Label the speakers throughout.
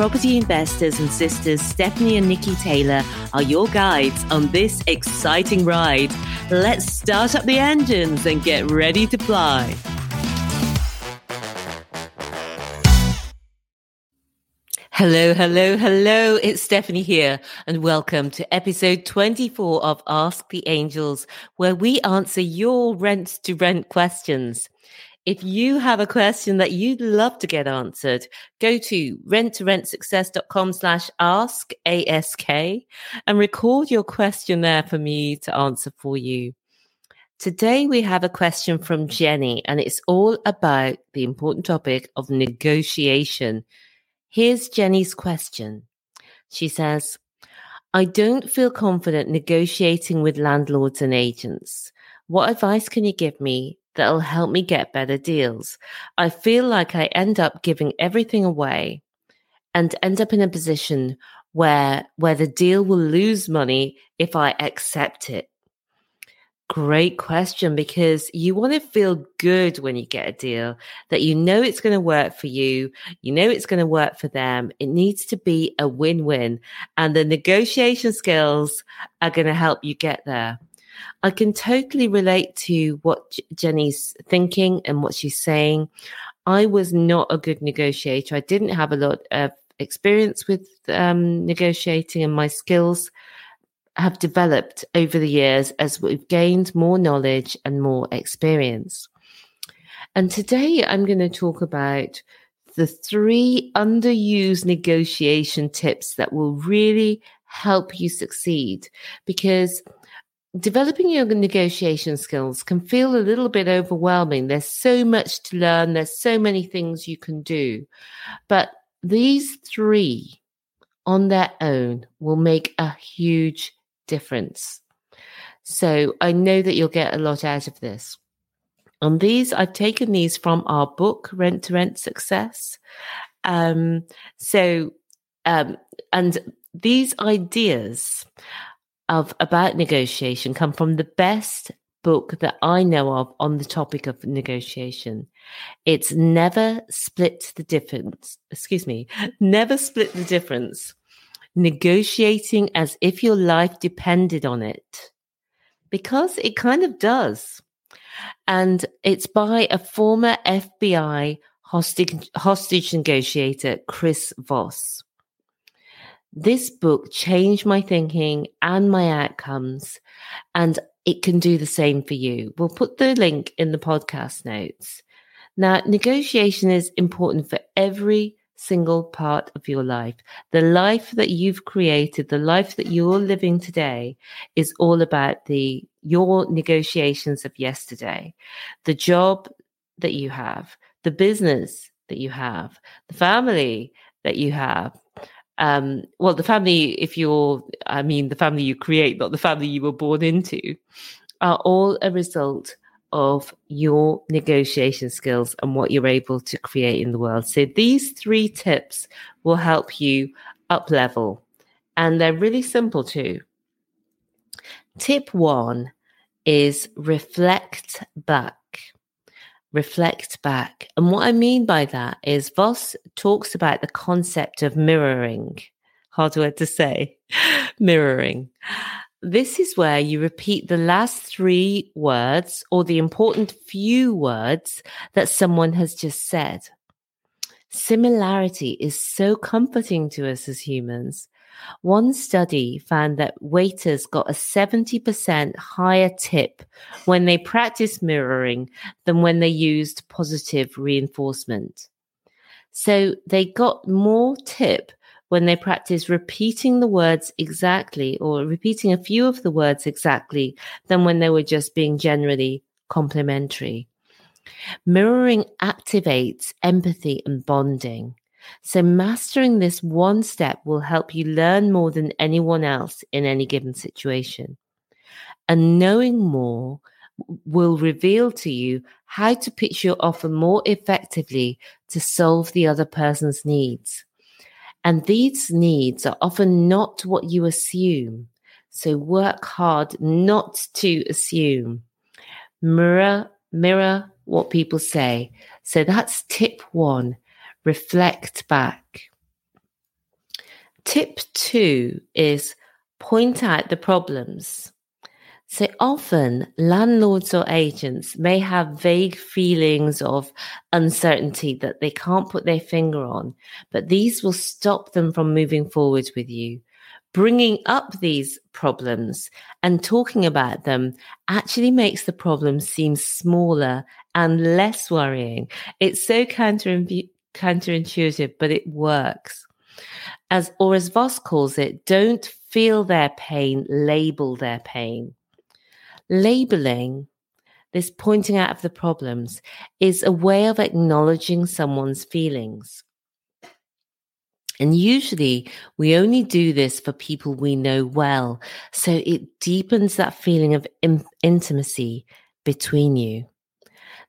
Speaker 1: Property investors and sisters Stephanie and Nikki Taylor are your guides on this exciting ride. Let's start up the engines and get ready to fly. Hello, hello, hello. It's Stephanie here, and welcome to episode 24 of Ask the Angels, where we answer your rent to rent questions. If you have a question that you'd love to get answered, go to rent2rentsuccess.com slash ask ASK and record your question there for me to answer for you. Today we have a question from Jenni and it's all about the important topic of negotiation. Here's Jenni's question. She says, I don't feel confident negotiating with landlords and agents. What advice can you give me that'll help me get better deals. I feel like I end up giving everything away and end up in a position where where the deal will lose money if I accept it. Great question because you want to feel good when you get a deal that you know it's going to work for you, you know it's going to work for them. It needs to be a win-win and the negotiation skills are going to help you get there. I can totally relate to what Jenni's thinking and what she's saying. I was not a good negotiator. I didn't have a lot of experience with um, negotiating, and my skills have developed over the years as we've gained more knowledge and more experience. And today I'm going to talk about the three underused negotiation tips that will really help you succeed because developing your negotiation skills can feel a little bit overwhelming. There's so much to learn, there's so many things you can do. But these three on their own will make a huge difference. So I know that you'll get a lot out of this. On these, I've taken these from our book, Rent to Rent Success. Um, so, um, and these ideas of about negotiation come from the best book that I know of on the topic of negotiation. It's never split the difference. Excuse me, never split the difference. Negotiating as if your life depended on it. Because it kind of does. And it's by a former FBI hostage, hostage negotiator, Chris Voss. This book changed my thinking and my outcomes, and it can do the same for you. We'll put the link in the podcast notes. Now, negotiation is important for every single part of your life. The life that you've created, the life that you're living today is all about the your negotiations of yesterday. The job that you have, the business that you have, the family that you have, um, well, the family, if you're, I mean, the family you create, not the family you were born into, are all a result of your negotiation skills and what you're able to create in the world. So these three tips will help you up level and they're really simple too. Tip one is reflect back reflect back. And what I mean by that is Voss talks about the concept of mirroring. Hard word to say, mirroring. This is where you repeat the last three words or the important few words that someone has just said. Similarity is so comforting to us as humans one study found that waiters got a 70% higher tip when they practiced mirroring than when they used positive reinforcement. So they got more tip when they practiced repeating the words exactly or repeating a few of the words exactly than when they were just being generally complimentary. Mirroring activates empathy and bonding. So, mastering this one step will help you learn more than anyone else in any given situation. And knowing more will reveal to you how to pitch your offer more effectively to solve the other person's needs. And these needs are often not what you assume. So work hard not to assume. Mirror, mirror what people say. So that's tip one. Reflect back. Tip two is point out the problems. So often, landlords or agents may have vague feelings of uncertainty that they can't put their finger on, but these will stop them from moving forward with you. Bringing up these problems and talking about them actually makes the problem seem smaller and less worrying. It's so counterintuitive, but it works. As, or as Voss calls it, don't feel their pain, label their pain labeling, this pointing out of the problems, is a way of acknowledging someone's feelings. And usually we only do this for people we know well. So it deepens that feeling of in- intimacy between you.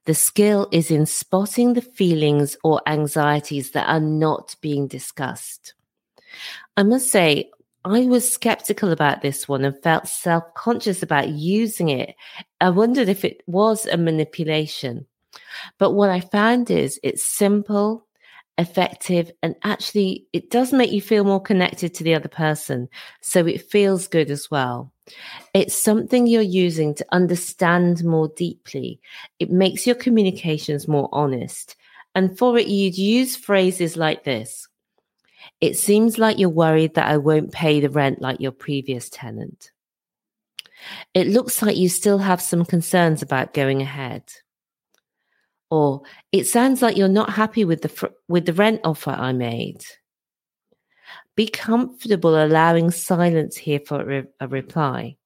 Speaker 1: The skill is in spotting the feelings or anxieties that are not being discussed. I must say, I was skeptical about this one and felt self conscious about using it. I wondered if it was a manipulation. But what I found is it's simple, effective, and actually it does make you feel more connected to the other person. So it feels good as well. It's something you're using to understand more deeply. It makes your communications more honest. And for it, you'd use phrases like this it seems like you're worried that I won't pay the rent like your previous tenant. It looks like you still have some concerns about going ahead. Or it sounds like you're not happy with the fr- with the rent offer I made. Be comfortable allowing silence here for a, re- a reply.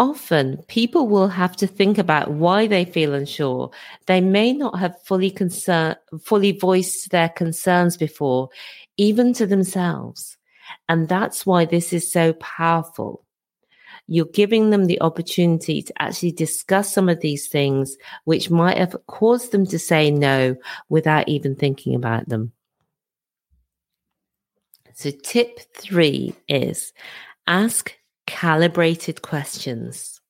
Speaker 1: Often people will have to think about why they feel unsure. They may not have fully concern, fully voiced their concerns before, even to themselves. And that's why this is so powerful. You're giving them the opportunity to actually discuss some of these things, which might have caused them to say no without even thinking about them. So, tip three is ask calibrated questions.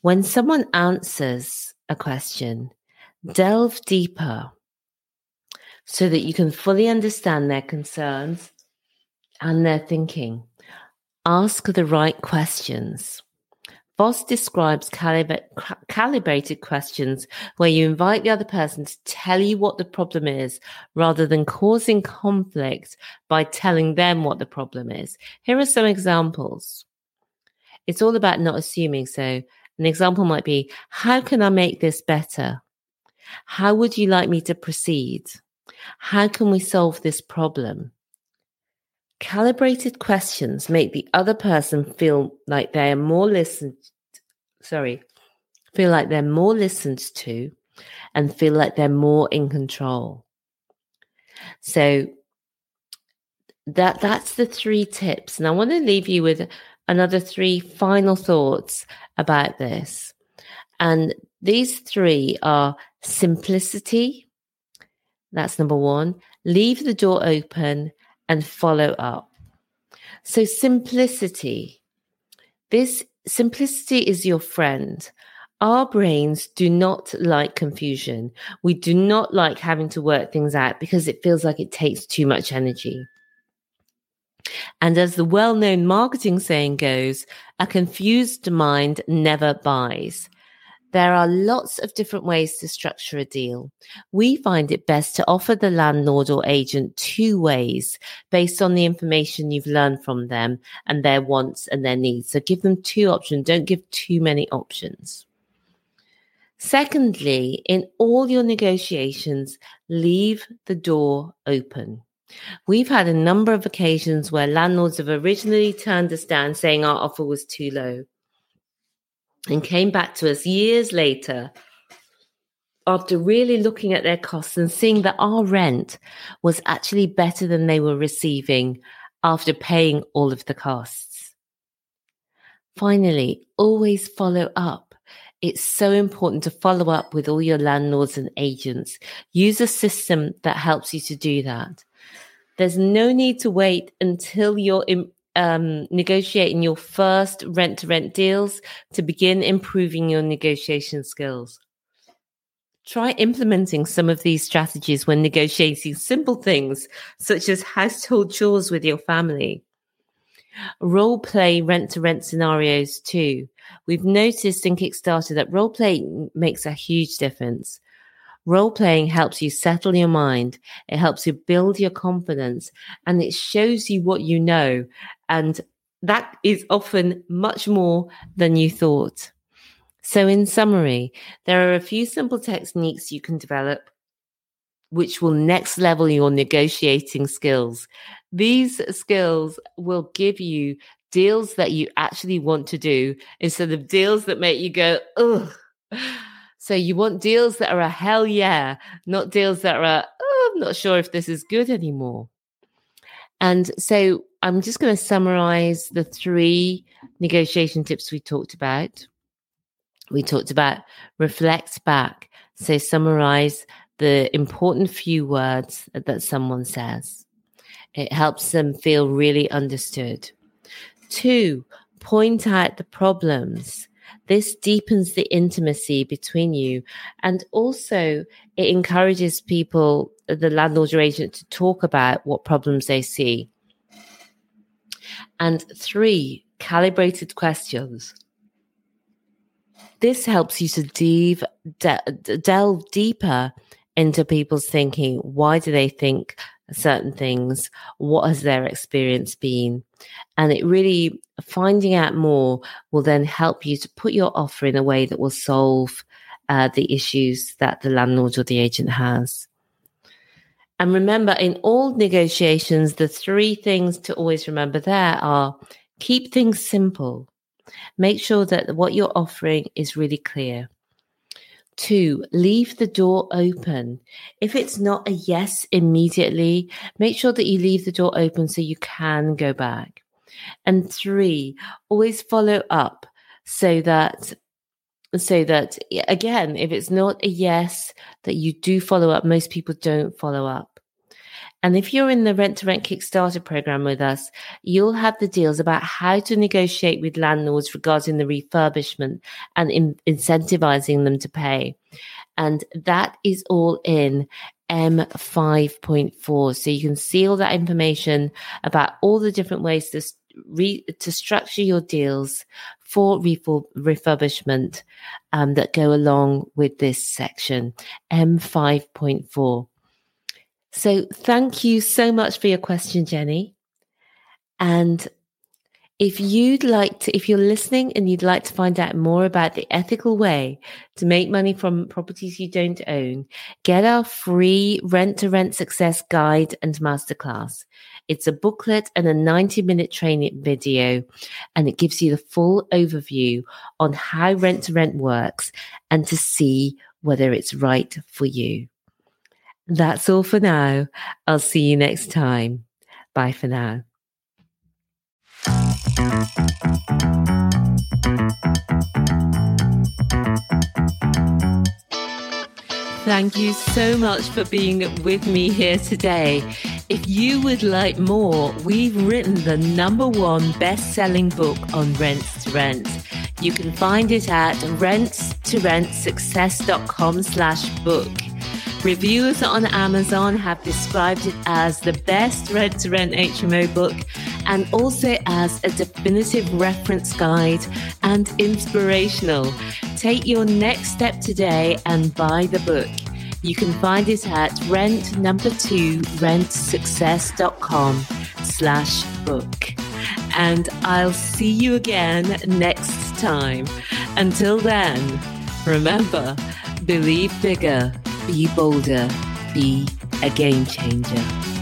Speaker 1: When someone answers a question, delve deeper so that you can fully understand their concerns and their thinking. Ask the right questions. Voss describes calibrated questions where you invite the other person to tell you what the problem is rather than causing conflict by telling them what the problem is. Here are some examples. It's all about not assuming. So, an example might be How can I make this better? How would you like me to proceed? How can we solve this problem? Calibrated questions make the other person feel like they are more listened, sorry, feel like they're more listened to and feel like they're more in control. So that that's the three tips. And I want to leave you with another three final thoughts about this. And these three are simplicity, that's number one. Leave the door open and follow up. So, simplicity. This simplicity is your friend. Our brains do not like confusion. We do not like having to work things out because it feels like it takes too much energy. And as the well known marketing saying goes, a confused mind never buys. There are lots of different ways to structure a deal. We find it best to offer the landlord or agent two ways based on the information you've learned from them and their wants and their needs. So give them two options. Don't give too many options. Secondly, in all your negotiations, leave the door open. We've had a number of occasions where landlords have originally turned us down saying our offer was too low and came back to us years later after really looking at their costs and seeing that our rent was actually better than they were receiving after paying all of the costs. Finally, always follow up. It's so important to follow up with all your landlords and agents. Use a system that helps you to do that. There's no need to wait until you're in, um, negotiating your first rent to rent deals to begin improving your negotiation skills. Try implementing some of these strategies when negotiating simple things such as household chores with your family. Role play rent to rent scenarios too. We've noticed in Kickstarter that role play makes a huge difference. Role playing helps you settle your mind. It helps you build your confidence and it shows you what you know. And that is often much more than you thought. So, in summary, there are a few simple techniques you can develop which will next level your negotiating skills. These skills will give you deals that you actually want to do instead of deals that make you go, ugh. So you want deals that are a hell yeah, not deals that are a, oh, I'm not sure if this is good anymore. And so I'm just going to summarize the three negotiation tips we talked about we talked about reflect back. So summarize the important few words that someone says. It helps them feel really understood. Two, point out the problems. This deepens the intimacy between you. And also, it encourages people, the landlord or agent, to talk about what problems they see. And three, calibrated questions. This helps you to deep, de- delve deeper into people's thinking. Why do they think certain things? What has their experience been? And it really, finding out more will then help you to put your offer in a way that will solve uh, the issues that the landlord or the agent has. And remember, in all negotiations, the three things to always remember there are keep things simple. Make sure that what you're offering is really clear. Two, leave the door open. If it's not a yes immediately, make sure that you leave the door open so you can go back. And three, always follow up so that so that again if it's not a yes that you do follow up most people don't follow up and if you're in the rent to rent Kickstarter program with us, you'll have the deals about how to negotiate with landlords regarding the refurbishment and in- incentivizing them to pay. And that is all in M5.4. So you can see all that information about all the different ways to, re- to structure your deals for refurb- refurbishment um, that go along with this section, M5.4. So thank you so much for your question, Jenni. And if you'd like to, if you're listening and you'd like to find out more about the ethical way to make money from properties you don't own, get our free rent to rent success guide and masterclass. It's a booklet and a 90 minute training video, and it gives you the full overview on how rent to rent works and to see whether it's right for you. That's all for now. I'll see you next time. Bye for now. Thank you so much for being with me here today. If you would like more, we've written the number one best selling book on rents to rent. You can find it at rentstorentsuccess.com slash book. Reviewers on Amazon have described it as the best rent to rent HMO book and also as a definitive reference guide and inspirational. Take your next step today and buy the book. You can find it at rent number two rentsuccess.com slash book. And I'll see you again next time. Until then, remember, believe bigger be bolder, be a game changer.